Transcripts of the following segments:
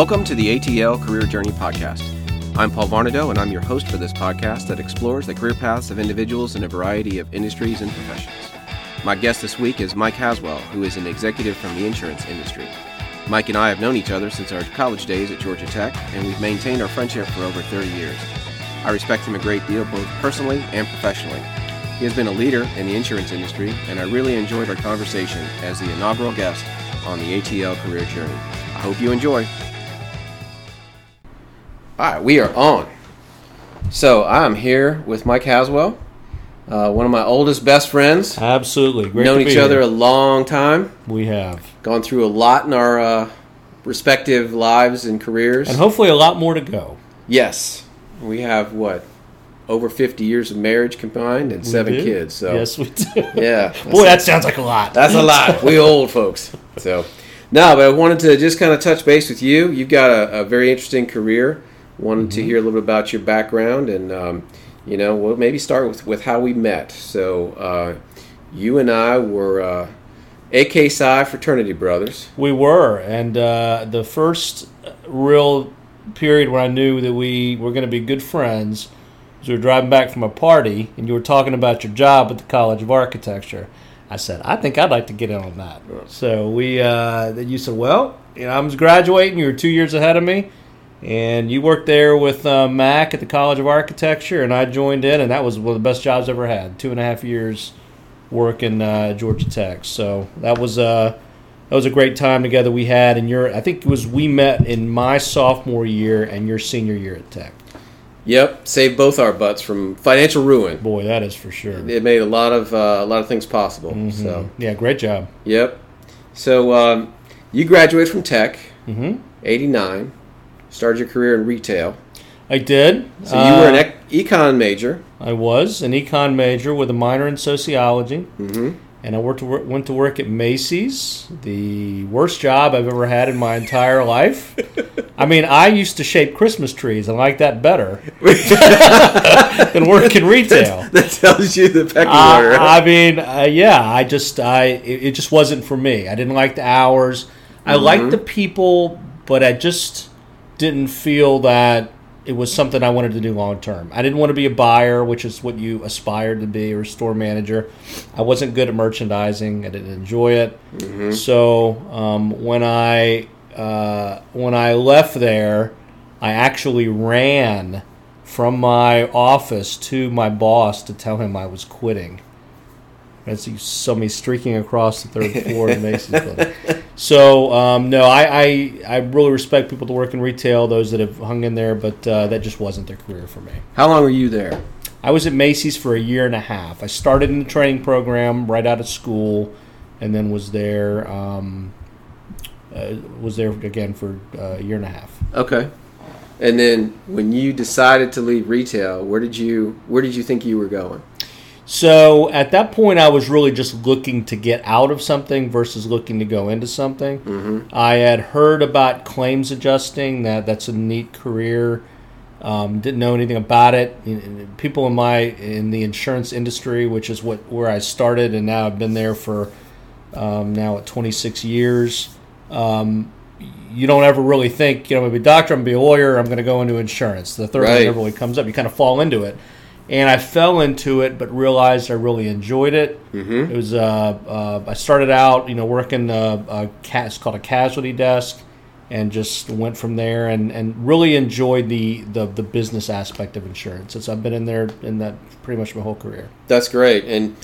Welcome to the ATL Career Journey Podcast. I'm Paul Varnado, and I'm your host for this podcast that explores the career paths of individuals in a variety of industries and professions. My guest this week is Mike Haswell, who is an executive from the insurance industry. Mike and I have known each other since our college days at Georgia Tech, and we've maintained our friendship for over 30 years. I respect him a great deal, both personally and professionally. He has been a leader in the insurance industry, and I really enjoyed our conversation as the inaugural guest on the ATL Career Journey. I hope you enjoy. All right, we are on. So I'm here with Mike Haswell, uh, one of my oldest best friends. Absolutely, great. Known to be each other here. a long time. We have, Gone through a lot in our uh, respective lives and careers. and hopefully a lot more to go. yes, we have what over 50 years of marriage combined and seven do. kids. So yes, we do. yeah, Boy, that sounds like a lot. That's a lot. we old folks. So, no, but I wanted to just kind of touch base with you. You've got a, a very interesting career. Wanted to hear a little bit about your background, and um, you know, we'll maybe start with with how we met. So, uh, you and I were uh, AK Psi fraternity brothers. We were, and uh, the first real period where I knew that we were going to be good friends was we were driving back from a party, and you were talking about your job at the College of Architecture. I said, I think I'd like to get in on that. So we, uh, then you said, well, you know, I was graduating. You were two years ahead of me, and you worked there with uh, Mac at the College of Architecture, and I joined in, and that was one of the best jobs I ever had. Two and a half years working uh, Georgia Tech. So that was uh, that was a great time together we had. And your, I think it was we met in my sophomore year and your senior year at Tech. Yep, saved both our butts from financial ruin. Boy, that is for sure. It made a lot of uh, a lot of things possible. Mhm. So, yeah, great job. yep. So, um, you graduated from Tech. hmm 89 started your career in retail I did. so you were an Uh, ec- econ major I was an econ major with a minor in sociology, mm-hmm. and I worked went to work at Macy's, the worst job I've ever had in my entire life. I mean, I used to shape Christmas trees. I like that better than working retail. that tells you the pecking Uh, I mean, uh, yeah, I just, I, it, it just wasn't for me. I didn't like the hours. I liked the people, but I just didn't feel that it was something I wanted to do long term. I didn't want to be a buyer, which is what you aspired to be, or a store manager. I wasn't good at merchandising. I didn't enjoy it. So um, when I uh, when I left there, I actually ran from my office to my boss to tell him I was quitting. As see saw me streaking across the third floor of the Macy's building. So um, no, I, I I really respect people that work in retail, those that have hung in there, but uh, that just wasn't their career for me. how long were you there I was at Macy's for a year and a half. I started in the training program right out of school, and then was there um, uh, was there again for uh, a year and a half. okay and then when you decided to leave retail where did you where did you think you were going So at that point, I was really just looking to get out of something versus looking to go into something. mm-hmm. I had heard about claims adjusting. That that's a neat career. Um, didn't know anything about it. People in my in the insurance industry, which is what where I started, and now I've been there for um, now at 26 years. Um, you don't ever really think, you know, I'm gonna be a doctor, I'm gonna be a lawyer, I'm gonna go into insurance. The third Right. one never really comes up. You kind of fall into it, and I fell into it, but realized I really enjoyed it. Mm-hmm. It was uh, uh, I started out, you know, working uh, a ca- it's called a casualty desk, and just went from there, and, and really enjoyed the, the the business aspect of insurance. Since I've been in there in that pretty much my whole career. that's great and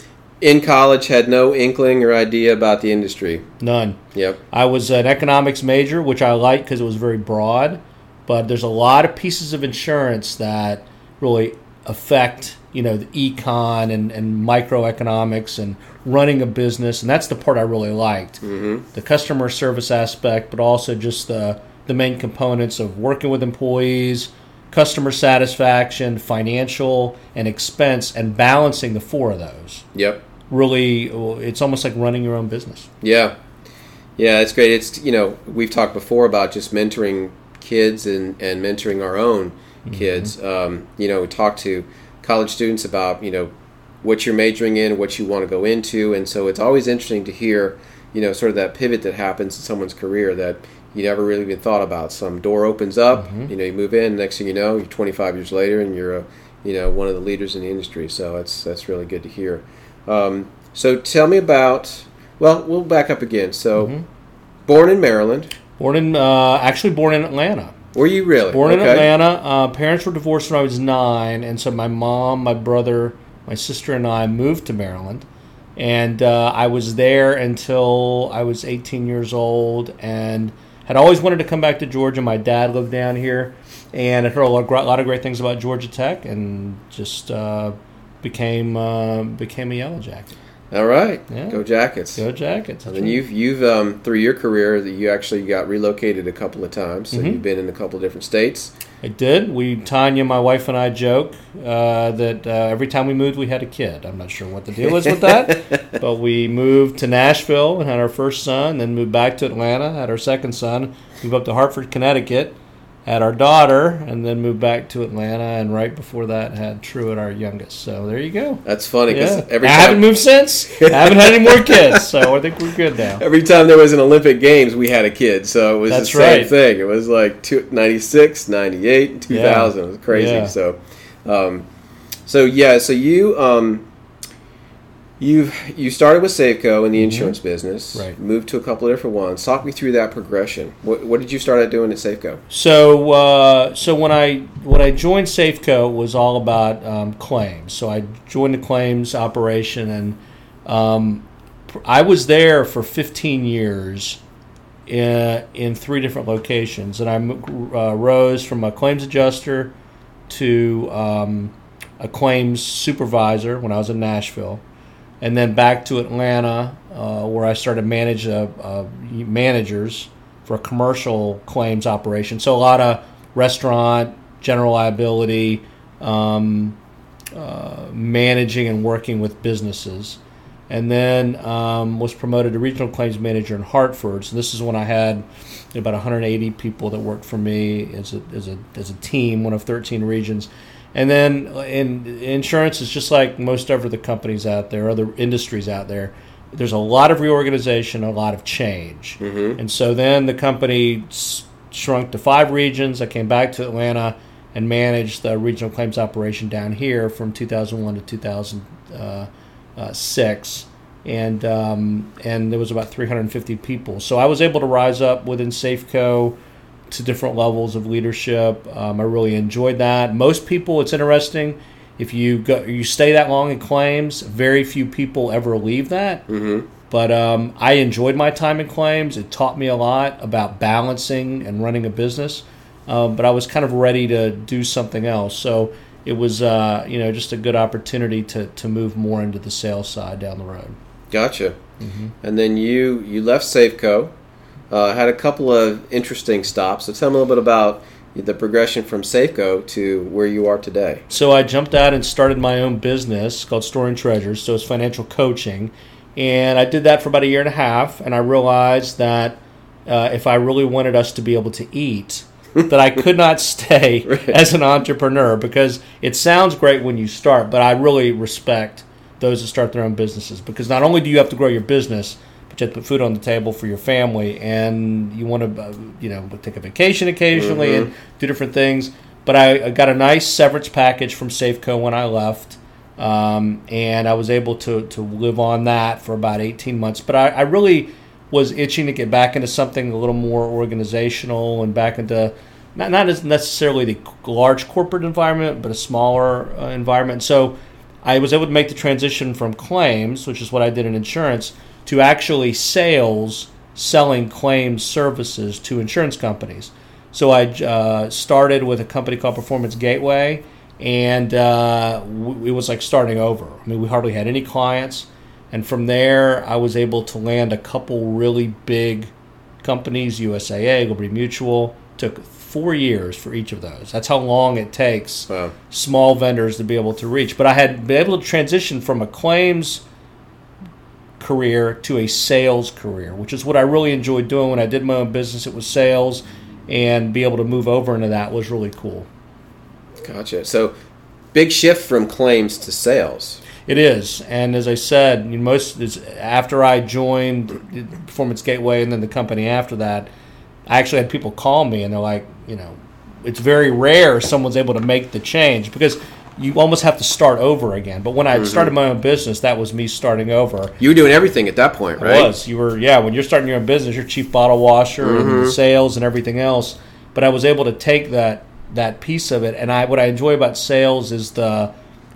in college had no inkling or idea about the industry None. yep I was an economics major, which I liked because it was very broad. But there's a lot of pieces of insurance that really affect, you know, the econ and, and microeconomics and running a business, and that's the part I really liked. mm-hmm. The customer service aspect, but also just the the main components of working with employees, customer satisfaction, financial, and expense, and balancing the four of those. yep Really, it's almost like running your own business. Yeah, yeah, it's great. It's you know we've talked before about just mentoring kids and and mentoring our own kids. Um, you know, we talk to college students about you know what you're majoring in, what you want to go into, and so it's always interesting to hear you know sort of that pivot that happens in someone's career that you never really even thought about. Some door opens up, Mm-hmm. you know, you move in. Next thing you know, you're 25 years later, and you're a, you know, one of the leaders in the industry. So that's that's really good to hear. Um, so tell me about. Well, we'll back up again. So, Mm-hmm. born in Maryland. Born in, uh, actually born in Atlanta. Were you really Born in Atlanta. Uh, parents were divorced when I was nine, and so my mom, my brother, my sister, and I moved to Maryland. And uh, I was there until I was 18 years old, and had always wanted to come back to Georgia. My dad lived down here, and I heard a lot, a lot of great things about Georgia Tech, and just uh, became uh, became a Yellow Jacket. All right, Yeah. go Jackets. Go Jackets! And then right. you've you've um, through your career that you actually got relocated a couple of times. So Mhm. you've been in a couple of different states. I did. We Tanya, my wife, and I joke uh, that uh, every time we moved, we had a kid. I'm not sure what the deal is with that, but we moved to Nashville and had our first son. Then moved back to Atlanta, had our second son. Moved up to Hartford, Connecticut, had our daughter, and then moved back to Atlanta. And right before that, had Truett, our youngest. So there you go. That's funny because Yeah. every I haven't time moved since. I haven't had any more kids, so I think we're good now. every time there was an Olympic Games, we had a kid. So it was That's the same right. thing. It was like two, 96, 98, and 2000. It was crazy. Yeah. So, um, so yeah. So you um, you you started with Safeco in the insurance business. Mm-hmm. Right. Moved to a couple of different ones. Talk me through that progression. What, what did you start out doing at Safeco? So, uh, so when I when I joined Safeco, it was all about um, claims. So I joined the claims operation, and um, I was there for 15 years in, in three different locations, and I uh, rose from a claims adjuster to um, a claims supervisor when I was in Nashville, and then back to Atlanta, uh, where I started manage uh, uh, managers for a commercial claims operation. So a lot of restaurant, general liability, um, uh, managing and working with businesses. And then um, was promoted to regional claims manager in Hartford. So this is when I had about 180 people that worked for me as a, as a, as a team, one of 13 regions. And then in insurance is just like most of the companies out there, other industries out there. There's a lot of reorganization, a lot of change, mm-hmm. and so then the company shrunk to five regions. I came back to Atlanta and managed the regional claims operation down here from 2001 to 2006, uh, uh, and um, and there was about 350 people. So I was able to rise up within Safeco to different levels of leadership. Um, I really enjoyed that. Most people, it's interesting. If you go, you stay that long in claims. Very few people ever leave that. Mm-hmm. But um, I enjoyed my time in claims. It taught me a lot about balancing and running a business. Um, but I was kind of ready to do something else. So it was, uh, you know, just a good opportunity to, to move more into the sales side down the road. Gotcha. Mm-hmm. And then you you left Safeco, uh, had a couple of interesting stops. So tell me a little bit about the progression from Safeco to where you are today. So I jumped out and started my own business called Storing Treasures. So it's financial coaching, and I did that for about a year and a half. And I realized that uh, if I really wanted us to be able to eat, that I could not stay Right. as an entrepreneur because it sounds great when you start, but I really respect those that start their own businesses because not only do you have to grow your business, but you have to put food on the table for your family, and you want to, uh, you know, take a vacation occasionally and do different things. But I, I got a nice severance package from Safeco when I left, um, and I was able to to live on that for about eighteen months. But I, I really was itching to get back into something a little more organizational and back into not not as necessarily the large corporate environment, but a smaller uh, environment. So I was able to make the transition from claims, which is what I did in insurance, to actually sales, selling claims services to insurance companies. So I uh, started with a company called Performance Gateway, and uh, w- it was like starting over. I mean, we hardly had any clients, and from there, I was able to land a couple really big companies: USAA, Liberty Mutual. Took four years for each of those. That's how long it takes Wow. small vendors to be able to reach. But I had been able to transition from a claims career to a sales career, which is what I really enjoyed doing when I did my own business. It was sales, and be able to move over into that was really cool. Gotcha. So big shift from claims to sales. It is, and as I said, most is after I joined Performance Gateway and then the company after that. I actually had people call me and they're like, you know, it's very rare someone's able to make the change because you almost have to start over again. But when I started my own business, that was me starting over. You were doing everything at that point, right? was. You were, yeah, when you're starting your own business, you're chief bottle washer and sales and everything else. But I was able to take that that piece of it, and I what I enjoy about sales is the,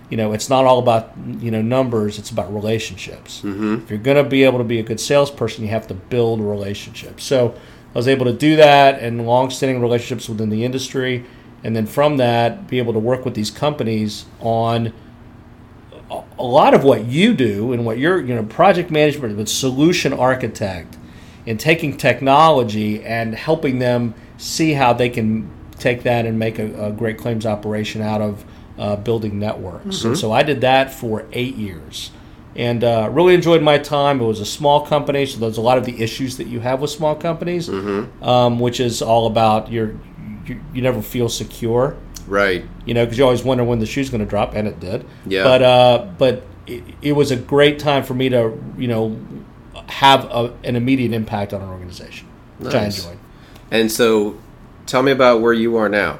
you know, it's not all about you know numbers. It's about relationships. Mm-hmm. If you're going to be able to be a good salesperson, you have to build relationships. So I was able to do that and long-standing relationships within the industry, and then from that, be able to work with these companies on a lot of what you do and what you're, you know, project management, but solution architect, and taking technology and helping them see how they can take that and make a, a great claims operation out of uh, building networks. And so I did that for eight years, and uh, really enjoyed my time. It was a small company, so there's a lot of the issues that you have with small companies, um, which is all about your, you, you never feel secure Right. you know, because you always wonder when the shoe's going to drop, and it did. Yeah. But uh, but it, it was a great time for me to you know have a, an immediate impact on an organization, which I enjoyed. And so, tell me about where you are now.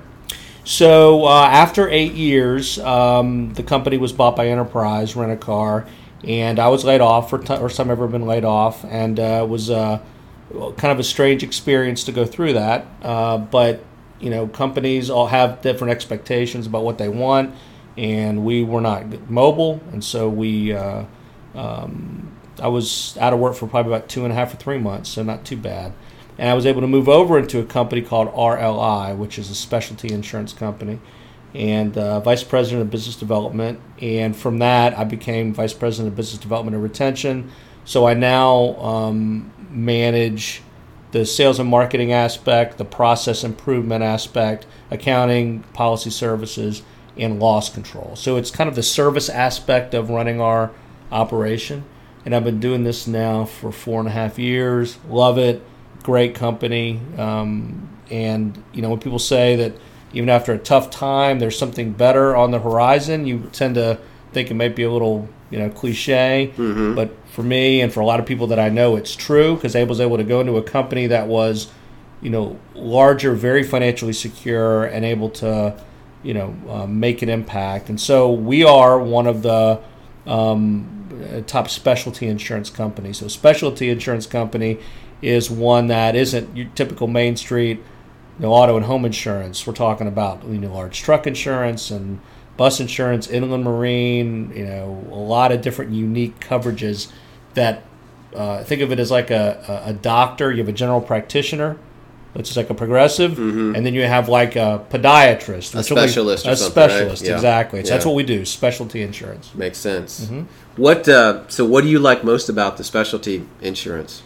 So uh, after eight years, um, the company was bought by Enterprise Rent a Car, and I was laid off for t- first time I've ever been laid off, and uh, it was uh, kind of a strange experience to go through that. Uh, but you know, companies all have different expectations about what they want, and we were not mobile, and so we. Uh, um, I was out of work for probably about two and a half or three months, so not too bad. And I was able to move over into a company called RLI, which is a specialty insurance company, and uh, vice president of business development. And from that, I became vice president of business development and retention. So I now um, manage the sales and marketing aspect, the process improvement aspect, accounting, policy services, and loss control. So it's kind of the service aspect of running our operation. And I've been doing this now for four and a half years. Love it. Great company. Um, and, you know, when people say that even after a tough time, there's something better on the horizon, you tend to think it might be a little, you know, cliche. But for me and for a lot of people that I know, it's true because I was able to go into a company that was, you know, larger, very financially secure, and able to, you know, uh, make an impact. And so we are one of the um, top specialty insurance companies. So specialty insurance company is one that isn't your typical Main Street, you know, auto and home insurance. We're talking about you know large truck insurance and bus insurance, inland marine. You know, a lot of different unique coverages that. Uh, think of it as like a, a, doctor. You have a general practitioner, which is like a progressive, and then you have like a podiatrist, A which will be- specialist or a something, right? specialist, Yeah. exactly. So that's what we do, specialty insurance. Makes sense. Mm-hmm. What? Uh, so, what do you like most about the specialty insurance,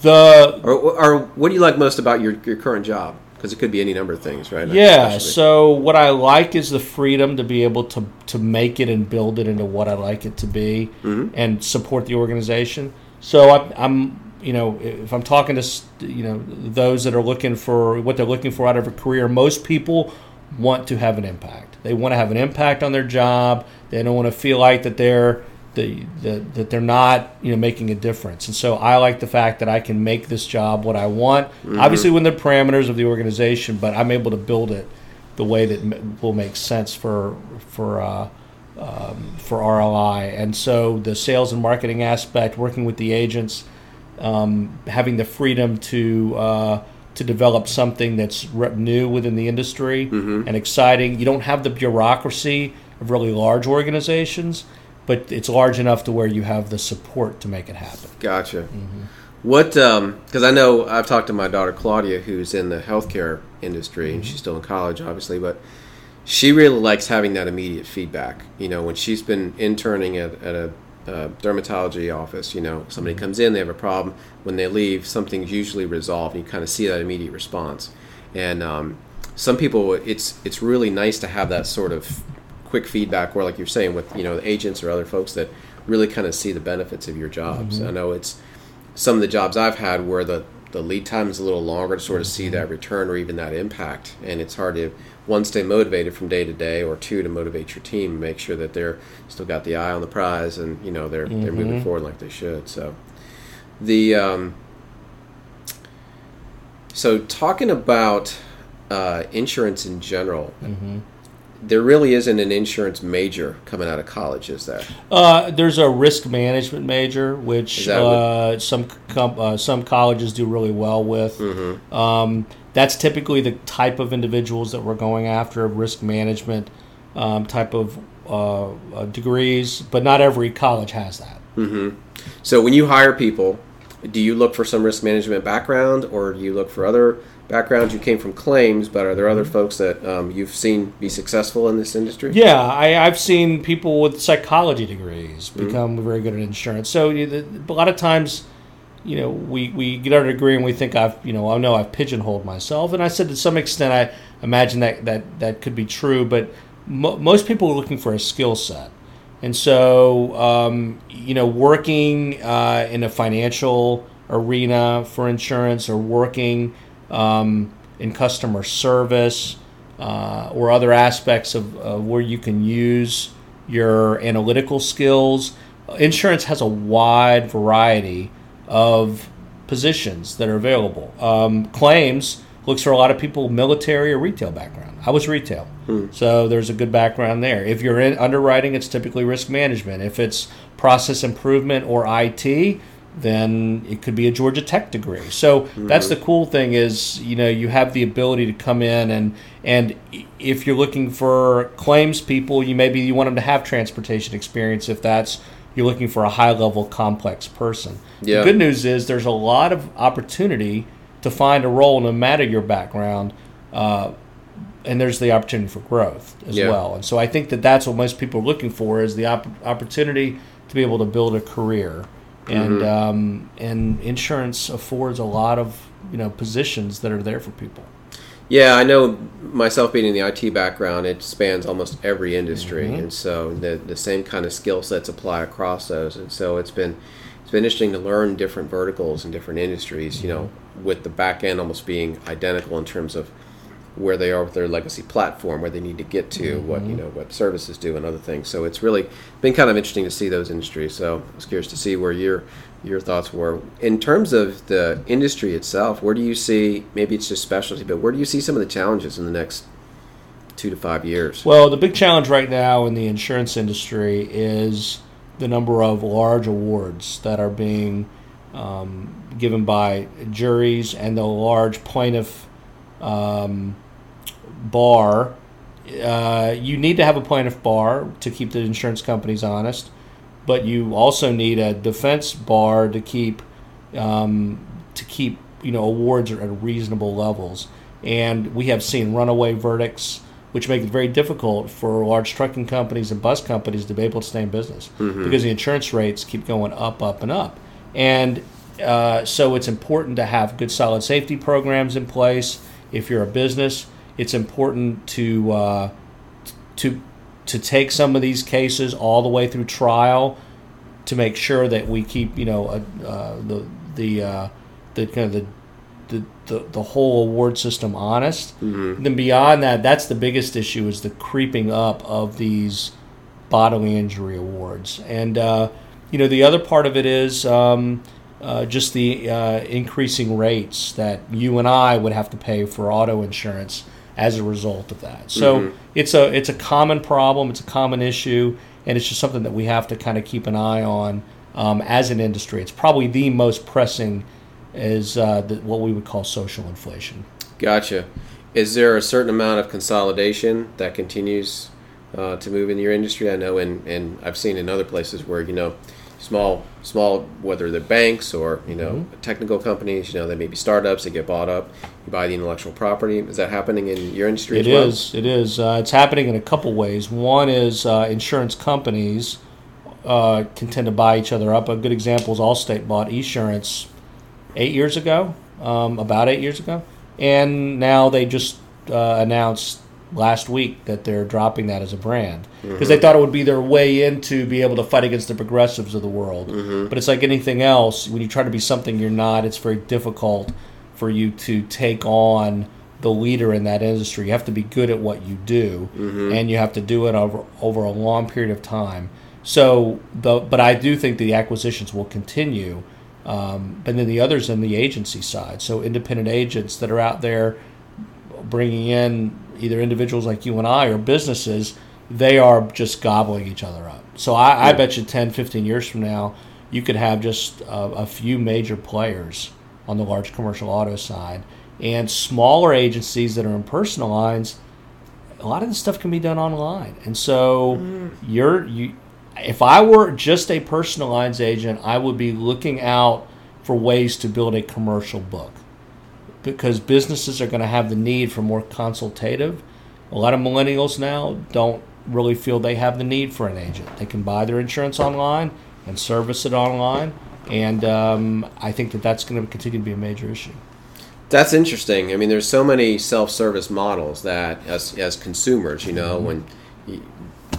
The or, or what do you like most about your, your current job? Because it could be any number of things, right? Yeah. Especially. So what I like is the freedom to be able to to make it and build it into what I like it to be, mm-hmm. and support the organization. So I, I'm, you know, if I'm talking to, you know, those that are looking for what they're looking for out of a career, most people want to have an impact. They want to have an impact on their job. They don't want to feel like that they're the, the, that they're not you know making a difference. And so I like the fact that I can make this job what I want. Obviously, within the parameters of the organization, but I'm able to build it the way that will make sense for for uh, um, for RLI. And so the sales and marketing aspect, working with the agents, um, having the freedom to uh, to develop something that's new within the industry and exciting. You don't have the bureaucracy of really large organizations, but it's large enough to where you have the support to make it happen. Gotcha. Mm-hmm. What? Because I know I've talked to my daughter Claudia, who's in the healthcare industry, and Mm-hmm. she's still in college, obviously, but she really likes having that immediate feedback. You know, when she's been interning at, at a uh, dermatology office, you know, somebody comes in, they have a problem. When they leave, something's usually resolved, and you kind of see that immediate response. And um, some people, it's it's really nice to have that sort of quick feedback, where like you're saying with you know the agents or other folks that really kind of see the benefits of your jobs. I know it's some of the jobs I've had where the the lead time is a little longer to sort of see that return or even that impact, and it's hard to one stay motivated from day to day, or two to motivate your team, and make sure that they're still got the eye on the prize, and you know they're they're moving forward like they should. So the um, So, talking about uh, insurance in general, Mm-hmm. There really isn't an insurance major coming out of college, is there? Uh, there's a risk management major, which uh, some com- uh, some colleges do really well with. Mm-hmm. Um, that's typically the type of individuals that we're going after, risk management um, type of uh, uh, degrees. But not every college has that. So, when you hire people, do you look for some risk management background, or do you look for other backgrounds? You came from claims, but are there other folks that um, you've seen be successful in this industry? Yeah, I, I've seen people with psychology degrees become very good at insurance. So a lot of times, you know, we, we get our degree and we think I've, you know, I know I've pigeonholed myself. And I said to some extent, I imagine that that, that could be true. But mo- most people are looking for a skill set. And so, um, you know, working uh, in a financial arena for insurance or working um, in customer service uh, or other aspects of uh, where you can use your analytical skills. Insurance has a wide variety of positions that are available. Um, claims looks for a lot of people military or retail background. I was retail, so there's a good background there. If you're in underwriting, it's typically risk management. If it's process improvement or IT, then it could be a Georgia Tech degree. So that's the cool thing is you know you have the ability to come in and and if you're looking for claims people, you maybe you want them to have transportation experience if that's you're looking for a high level complex person. Yeah. The good news is there's a lot of opportunity to find a role no matter your background. Uh, and there's the opportunity for growth as Yeah. well. And so I think that that's what most people are looking for is the op- opportunity to be able to build a career. And Mm-hmm. um, and insurance affords a lot of you know positions that are there for people. Yeah, I know myself being in the IT background, it spans almost every industry, Mm-hmm. and so the the same kind of skill sets apply across those. And so it's been it's been interesting to learn different verticals and different industries. You know, Mm-hmm. with the back end almost being identical in terms of where they are with their legacy platform, where they need to get to, what Mm-hmm. you know, what services do, and other things. So it's really been kind of interesting to see those industries. So I was curious to see where your your thoughts were in terms of the industry itself. Where do you see? Maybe it's just specialty, but where do you see some of the challenges in the next two to five years? Well, the big challenge right now in the insurance industry is the number of large awards that are being um, given by juries and the large plaintiff um, bar. Uh, you need to have a plaintiff bar to keep the insurance companies honest, but you also need a defense bar to keep um, to keep you know awards are at reasonable levels. And we have seen runaway verdicts, which make it very difficult for large trucking companies and bus companies to be able to stay in business because the insurance rates keep going up, up, and up. And uh, so it's important to have good, solid safety programs in place. If you're a business, it's important to uh, to to take some of these cases all the way through trial to make sure that we keep you know uh, uh, the the uh, the kind of the the, the, the whole award system honest. Then beyond that, that's the biggest issue is the creeping up of these bodily injury awards. And uh, you know the other part of it is um, uh, just the uh, increasing rates that you and I would have to pay for auto insurance as a result of that. So it's a it's a common problem. It's a common issue, and it's just something that we have to kind of keep an eye on um, as an industry. It's probably the most pressing is uh, the, what we would call social inflation. Gotcha. Is there a certain amount of consolidation that continues uh, to move in your industry? I know, in, and I've seen in other places where you know, small, small, whether they're banks or you know, technical companies, you know, they may be startups. They get bought up. You buy the intellectual property. Is that happening in your industry It as well? is. It is. Uh, it's happening in a couple ways. One is uh, insurance companies uh, can tend to buy each other up. A good example is Allstate bought Esurance eight years ago, um, about eight years ago, and now they just uh, announced last week that they're dropping that as a brand mm-hmm. because they thought it would be their way in to be able to fight against the progressives of the world. Mm-hmm. But it's like anything else. When you try to be something you're not, it's very difficult for you to take on the leader in that industry. You have to be good at what you do, mm-hmm. and you have to do it over over a long period of time. So, the, but I do think the acquisitions will continue Um, but then the others in the agency side. So independent agents that are out there bringing in either individuals like you and I or businesses, they are just gobbling each other up. So I, yeah. I bet you 10, 15 years from now, you could have just a, a few major players on the large commercial auto side and smaller agencies that are in personal lines a lot of this stuff can be done online and so mm. you're you if i were just a personal lines agent i would be looking out for ways to build a commercial book because businesses are going to have the need for more consultative a lot of millennials now don't really feel they have the need for an agent they can buy their insurance online and service it online and um, I think that that's going to continue to be a major issue. That's interesting. I mean, there's so many self-service models that, as as consumers, you know, mm-hmm. when you,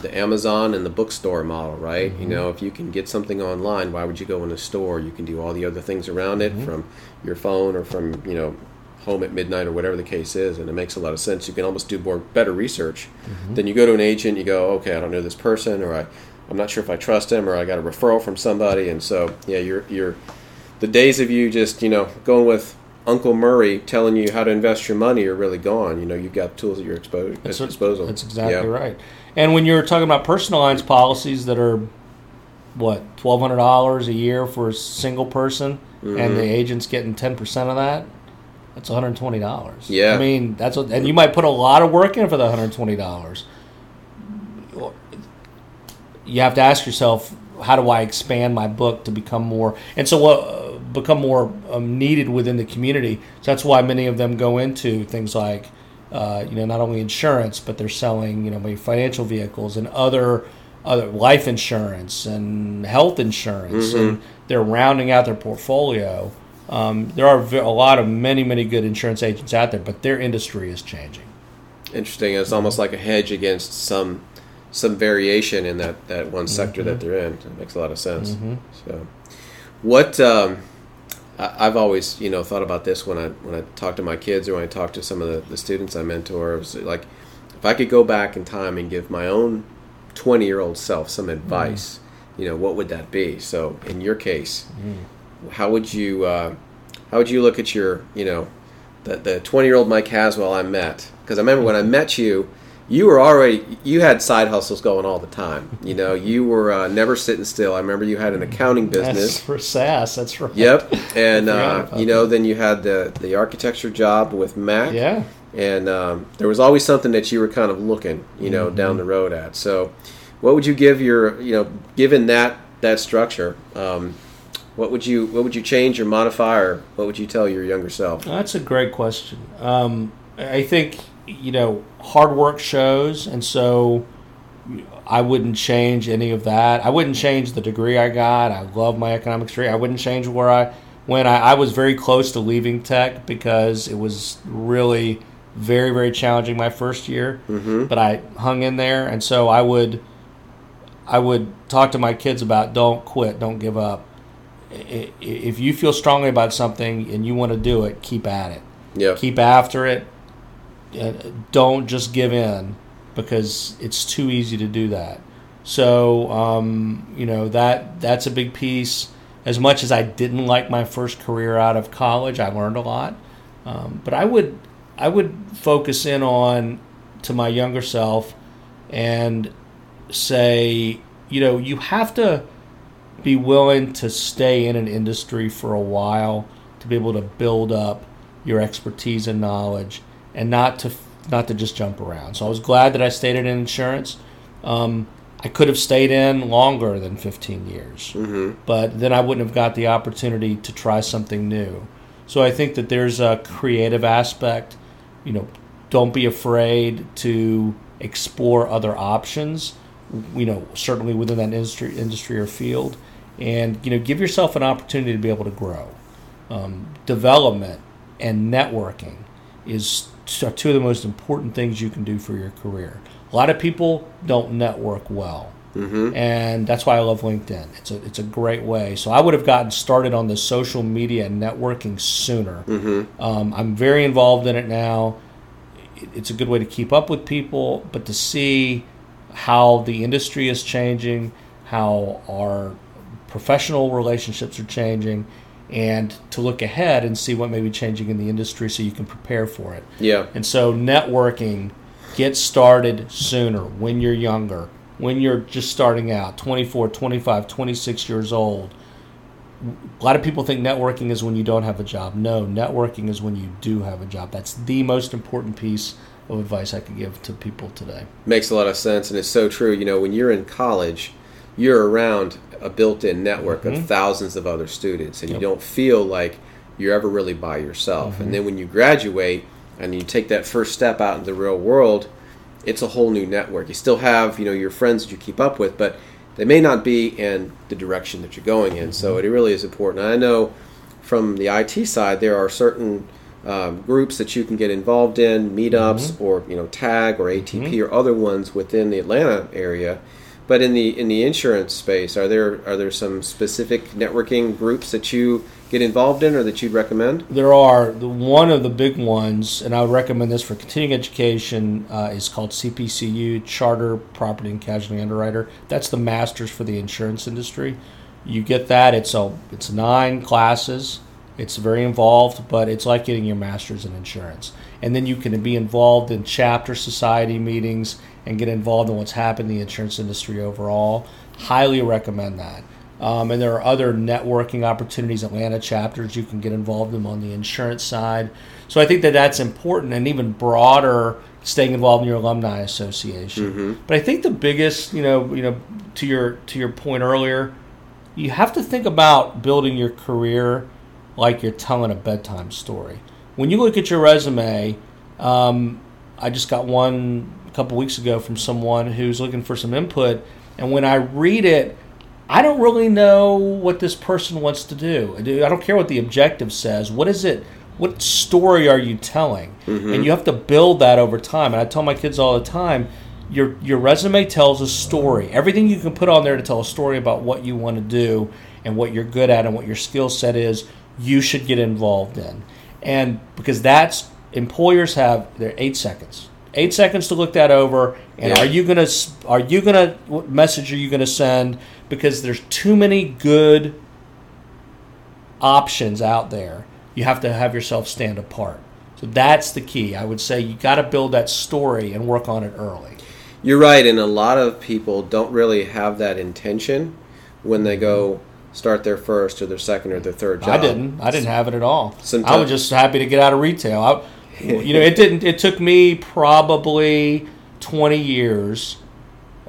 the Amazon and the bookstore model, right? Mm-hmm. You know, if you can get something online, why would you go in a store? You can do all the other things around it mm-hmm. from your phone or from you know home at midnight or whatever the case is, and it makes a lot of sense. You can almost do more better research mm-hmm. than you go to an agent. You go, okay, I don't know this person, or I I'm not sure if I trust him or I got a referral from somebody. And so, yeah, you're, you're the days of you just, you know, going with Uncle Murray telling you how to invest your money are really gone. You know, you've got tools at your expo- that's, disposal. That's exactly yeah. right. And when you're talking about personalized policies that are, what, $1,200 a year for a single person mm-hmm. and the agent's getting 10% of that, that's $120. Yeah. I mean, that's what, and you might put a lot of work in for the $120 you have to ask yourself, how do I expand my book to become more? And so what? Uh, become more um, needed within the community. So that's why many of them go into things like, uh, you know, not only insurance, but they're selling, you know, maybe financial vehicles and other other life insurance and health insurance, mm-hmm. and they're rounding out their portfolio. Um, there are a lot of many, many good insurance agents out there, but their industry is changing. Interesting. It's almost like a hedge against some some variation in that, that one sector mm-hmm. that they're in. It makes a lot of sense. Mm-hmm. So, what um, I, have always you know thought about this when I when I talk to my kids or when I talk to some of the, the students I mentor. It like if I could go back in time and give my own twenty year old self some advice, mm-hmm. you know, what would that be? So, in your case, mm-hmm. How would you uh, how would you look at your you know the the twenty year old Mike Haswell I met? Because I remember when I met you you were already you had side hustles going all the time. You know, you were uh, never sitting still. I remember you had an accounting business that's for SAS. That's right. Yep, and uh, you know, then you had the the architecture job with Mac. Yeah, and um, there was always something that you were kind of looking, you know, mm-hmm. down the road at. So, what would you give your, you know, given that that structure? Um, what would you what would you change or modify, or what would you tell your younger self? That's a great question. Um, I think you know, hard work shows, and so I wouldn't change any of that. I wouldn't change the degree I got. I love my economics degree. I wouldn't change where I when I, I was very close to leaving tech because it was really very very challenging my first year, mm-hmm. but I hung in there, and so I would I would talk to my kids about don't quit, don't give up. If you feel strongly about something and you want to do it, keep at it. Yeah. Keep after it don't just give in because it's too easy to do that. So um, you know that that's a big piece. As much as I didn't like my first career out of college, I learned a lot. Um, but I would I would focus in on to my younger self and say, you know, you have to be willing to stay in an industry for a while to be able to build up your expertise and knowledge and not to not to just jump around. So I was glad that I stayed in insurance. Um, I could have stayed in longer than 15 years, mm-hmm. but then I wouldn't have got the opportunity to try something new. So I think that there's a creative aspect. You know, don't be afraid to explore other options. You know, certainly within that industry, industry or field, and you know, give yourself an opportunity to be able to grow. Um, development and networking is are two of the most important things you can do for your career. A lot of people don't network well. Mm-hmm. And that's why I love LinkedIn. It's a it's a great way. So I would have gotten started on the social media and networking sooner. Mm-hmm. Um, I'm very involved in it now. It's a good way to keep up with people, but to see how the industry is changing, how our professional relationships are changing, and to look ahead and see what may be changing in the industry so you can prepare for it. Yeah. And so networking get started sooner when you're younger, when you're just starting out, 24, 25, 26 years old. A lot of people think networking is when you don't have a job. No, networking is when you do have a job. That's the most important piece of advice I could give to people today. Makes a lot of sense, and it's so true. You know, when you're in college, you're around a built-in network Mhm. of thousands of other students, and Yep. you don't feel like you're ever really by yourself. Mhm. And then when you graduate and you take that first step out into the real world, it's a whole new network. You still have, you know, your friends that you keep up with, but they may not be in the direction that you're going in. So it really is important. And I know from the IT side, there are certain um, groups that you can get involved in, meetups or you know Tag or ATP or other ones within the Atlanta area. But in the in the insurance space, are there are there some specific networking groups that you get involved in or that you'd recommend? There are one of the big ones, and I would recommend this for continuing education. Uh, is called CPCU, Charter Property and Casualty Underwriter. That's the masters for the insurance industry. You get that. It's a it's nine classes. It's very involved, but it's like getting your master's in insurance. And then you can be involved in chapter society meetings and get involved in what's happening in the insurance industry overall. Highly recommend that. Um, and there are other networking opportunities, Atlanta chapters you can get involved in on the insurance side. So I think that that's important, and even broader, staying involved in your alumni association. But I think the biggest, you know, you know, to your to your point earlier, you have to think about building your career like you're telling a bedtime story. When you look at your resume, um, I just got one couple weeks ago from someone who's looking for some input, and when I read it, I don't really know what this person wants to do. I do- I don't care what the objective says. What is it? What story are you telling? Mm-hmm. And you have to build that over time. And I tell my kids all the time, your your resume tells a story. Everything you can put on there to tell a story about what you want to do and what you're good at and what your skill set is, you should get involved in. And because that's employers have their eight seconds. Eight seconds to look that over, and Yeah. are you gonna are you gonna what message are you gonna send? Because there's too many good options out there. You have to have yourself stand apart. So that's the key. I would say you got to build that story and work on it early. You're right, and a lot of people don't really have that intention when they go start their first or their second or their third job. I didn't. I didn't have it at all. I was just happy to get out of retail. I, you know, it didn't. It took me probably twenty years.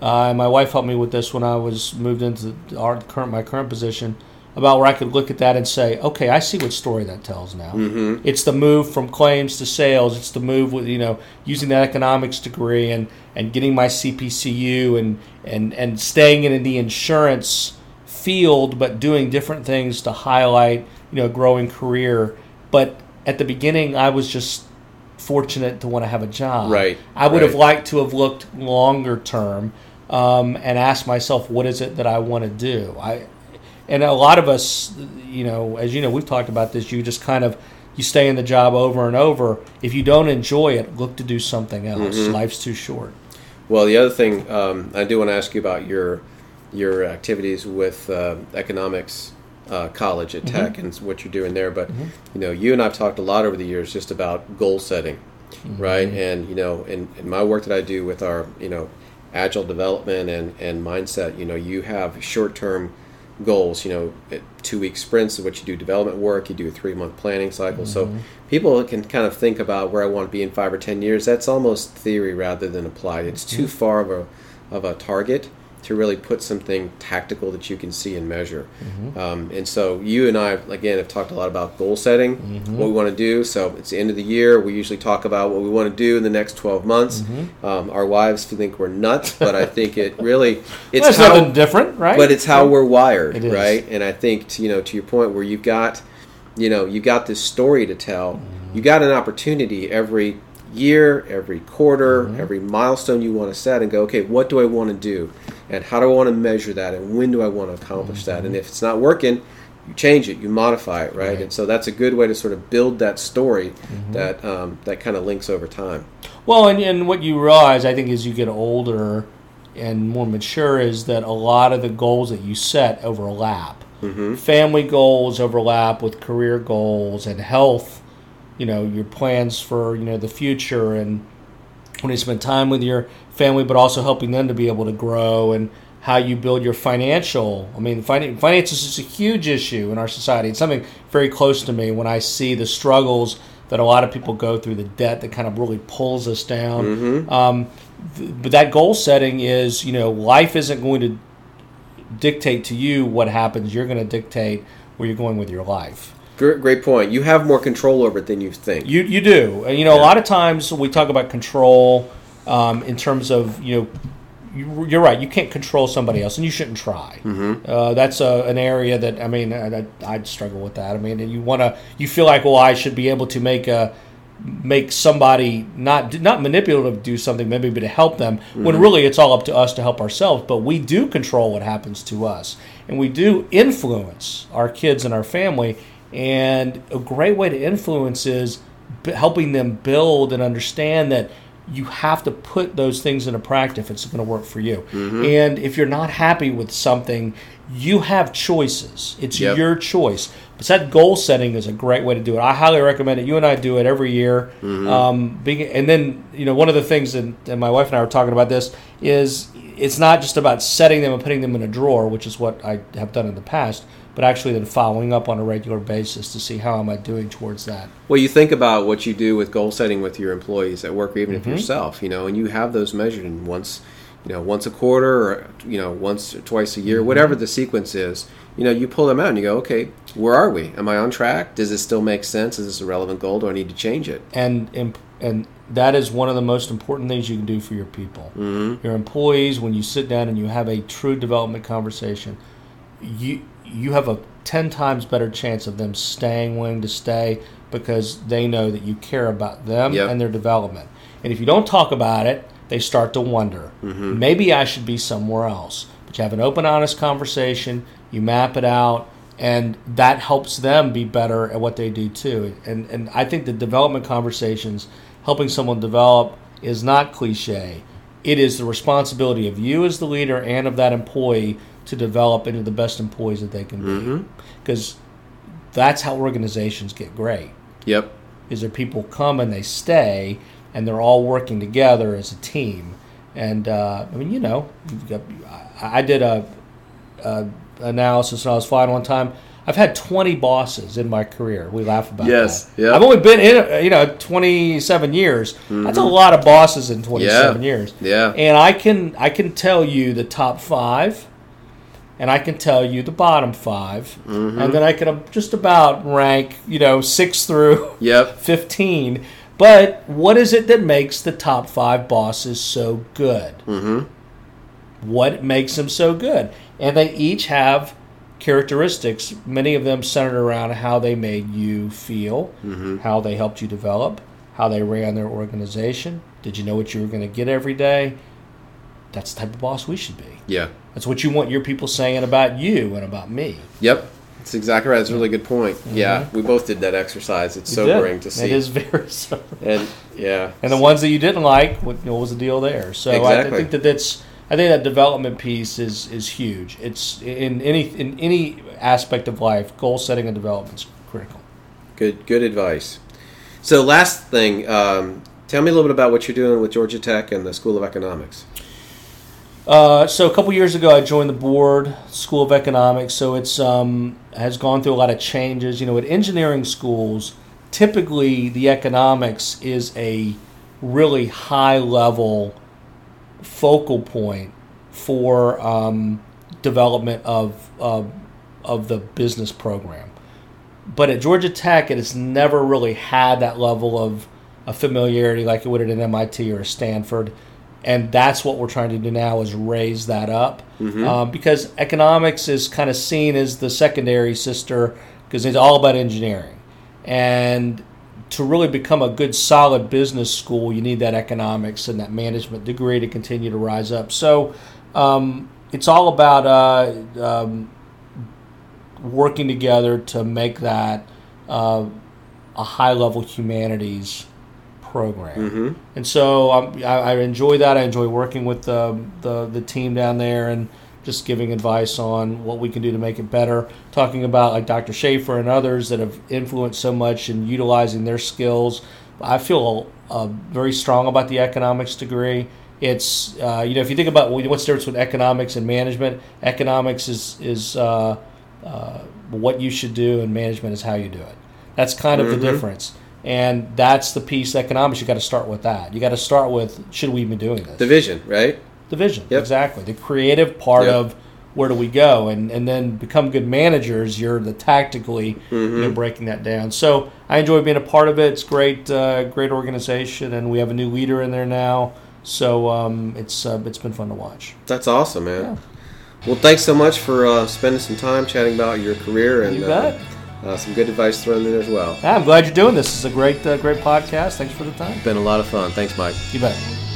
Uh, my wife helped me with this when I was moved into our current my current position. About where I could look at that and say, okay, I see what story that tells now. Mm-hmm. It's the move from claims to sales. It's the move with you know using that economics degree and and getting my CPCU and and and staying in the insurance field, but doing different things to highlight you know a growing career. But at the beginning, I was just fortunate to want to have a job. Right, I would have liked to have looked longer term um, and asked myself, what is it that I want to do? I and a lot of us, you know, as you know, we've talked about this. You just kind of you stay in the job over and over. If you don't enjoy it, look to do something else. Mm-hmm. Life's too short. Well, the other thing um, I do want to ask you about your your activities with uh, economics uh, college at mm-hmm. Tech and what you're doing there. But mm-hmm. you know, you and I've talked a lot over the years just about goal setting, mm-hmm. right? And you know, in, in my work that I do with our you know agile development and and mindset, you know, you have short term goals. You know, eh, two week sprints of what you do development work. You do a three month planning cycle. So people can kind of think about where I want to be in five or ten years. That's almost theory rather than applied. It's too far of a of a target to really put something tactical that you can see and measure. Um, and so you and I again have talked a lot about goal setting, what we want to do. So it's the end of the year. We usually talk about what we want to do in the next twelve months. Um, our wives think we're nuts, but I think it really it's That's how different, right? but it's how we're wired, right? And I think to, you know to your point where you've got you know you got this story to tell, Mm-hmm. you got an opportunity every year, every quarter, Mm-hmm. every milestone you want to set and go, okay, what do I want to do, and how do I want to measure that, and when do I want to accomplish that, and if it's not working. You change it, you modify it, right? Mm-hmm. Right. And so that's a good way to sort of build that story Mm-hmm. that um, that kind of links over time. Well, and, and what you realize, I think, as you get older and more mature, is that a lot of the goals that you set overlap. Family goals overlap with career goals and health. You know your plans for you know the future and when you spend time with your family, but also helping them to be able to grow and how you build your financial. I mean, fin- finances is a huge issue in our society. It's something very close to me when I see the struggles that a lot of people go through, the debt that kind of really pulls us down. Um, th- but that goal setting is, you know, life isn't going to dictate to you what happens. You're going to dictate where you're going with your life. Great, great point. You have more control over it than you think. You you do. And, you know, a lot of times we talk about control um, in terms of you know. you- You're right. You can't control somebody else, and you shouldn't try. Mm-hmm. Uh, that's a, an area that I mean, I, I'd struggle with that. I mean, and you want to, you feel like, well, I should be able to make a make somebody not not manipulative do something maybe but to help them when really it's all up to us to help ourselves but we do control what happens to us and we do influence our kids and our family and a great way to influence is helping them build and understand that you have to put those things into practice if it's going to work for you and if you're not happy with something you have choices it's Yep. your choice. But that goal setting is a great way to do it. I highly recommend it. You and I do it every year. Um, being, and then, you know, one of the things, that, and my wife and I were talking about this, is it's not just about setting them and putting them in a drawer, which is what I have done in the past, but actually then following up on a regular basis to see how am I doing towards that. Well, you think about what you do with goal setting with your employees at work, or even Mm-hmm. if yourself, you know, and you have those measured in once, you know, once a quarter, or you know, once or twice a year, Mm-hmm. whatever the sequence is. You know, you pull them out and you go, okay, where are we? Am I on track? Does this still make sense? Is this a relevant goal? Do I need to change it? and and, and that is one of the most important things you can do for your people. Mm-hmm. Your employees, when you sit down and you have a true development conversation, you you have a ten times better chance of them staying, willing to stay, because they know that you care about them Yep. and their development. And if you don't talk about it, they start to wonder. Mm-hmm. Maybe I should be somewhere else. But you have an open, honest conversation. You map it out and that helps them be better at what they do too. And and I think the development conversations, helping someone develop, is not cliche. It is the responsibility of you as the leader and of that employee to develop into the best employees that they can be. Because that's how organizations get great. Yep. Is there people come and they stay, and they're all working together as a team. And uh, I mean, you know, you've got, I I did a, a analysis when I was flying one time. I've had 20 bosses in my career. We laugh about that. Yes, that. yeah. I've only been in, you know, 27 years. That's a lot of bosses in 27 Mm-hmm. Yeah, years. yeah. And I can I can tell you the top five, and I can tell you the bottom 5 Mm-hmm. and then I can just about rank, you know, six through Yep. 15. But what is it that makes the top five bosses so good? Mm-hmm. What makes them so good? And they each have characteristics, many of them centered around how they made you feel, Mm-hmm. how they helped you develop, how they ran their organization. Did you know what you were going to get every day? That's the type of boss we should be. Yeah. That's what you want your people saying about you and about me. Yep. That's exactly right. That's a really good point. Yeah, we both did that exercise. It's sobering to see. It is very sobering. And yeah. And the ones that you didn't like, what, what was the deal there? So I, I think that that's I think that development piece is is huge. It's in any in any aspect of life, goal setting and development is critical. Good, good advice. So, last thing, um, tell me a little bit about what you're doing with Georgia Tech and the School of Economics. Uh, so a couple years ago, I joined the board, School of Economics. So it's um, has gone through a lot of changes. You know, at engineering schools, typically the economics is a really high level focal point for um, development of, of of the business program. But at Georgia Tech, it has never really had that level of, of familiarity like it would at an MIT or a Stanford and that's what we're trying to do now is raise that up. Um, because economics is kind of seen as the secondary sister because it's all about engineering. And to really become a good solid business school you need that economics and that management degree to continue to rise up. So um, it's all about uh, um, working together to make that uh, a high level humanities program. And so um, I, I enjoy that. I enjoy working with the, the the team down there and just giving advice on what we can do to make it better. Talking about like Dr. Schaefer and others that have influenced so much in utilizing their skills. I feel uh, very strong about the economics degree. It's uh, you know if you think about what's the difference between economics and management, economics is is uh, uh what you should do, and management is how you do it. That's kind of mm-hmm. the difference. And that's the piece economics. You got to start with that. You got to start with should we be doing this? The vision, right? The vision, yep. exactly. The creative part yep. of where do we go, and and then become good managers. You're the tactically mm-hmm. you know, breaking that down. So I enjoy being a part of it. It's great, uh, great organization, and we have a new leader in there now. So um, it's uh, it's been fun to watch. That's awesome, man. Yeah. Well, thanks so much for uh, spending some time chatting about your career and. You bet uh, some good advice thrown in as well. I'm glad you're doing this. It's a great, uh, great podcast. Thanks for the time. Been a lot of fun. Thanks, Mike. You bet.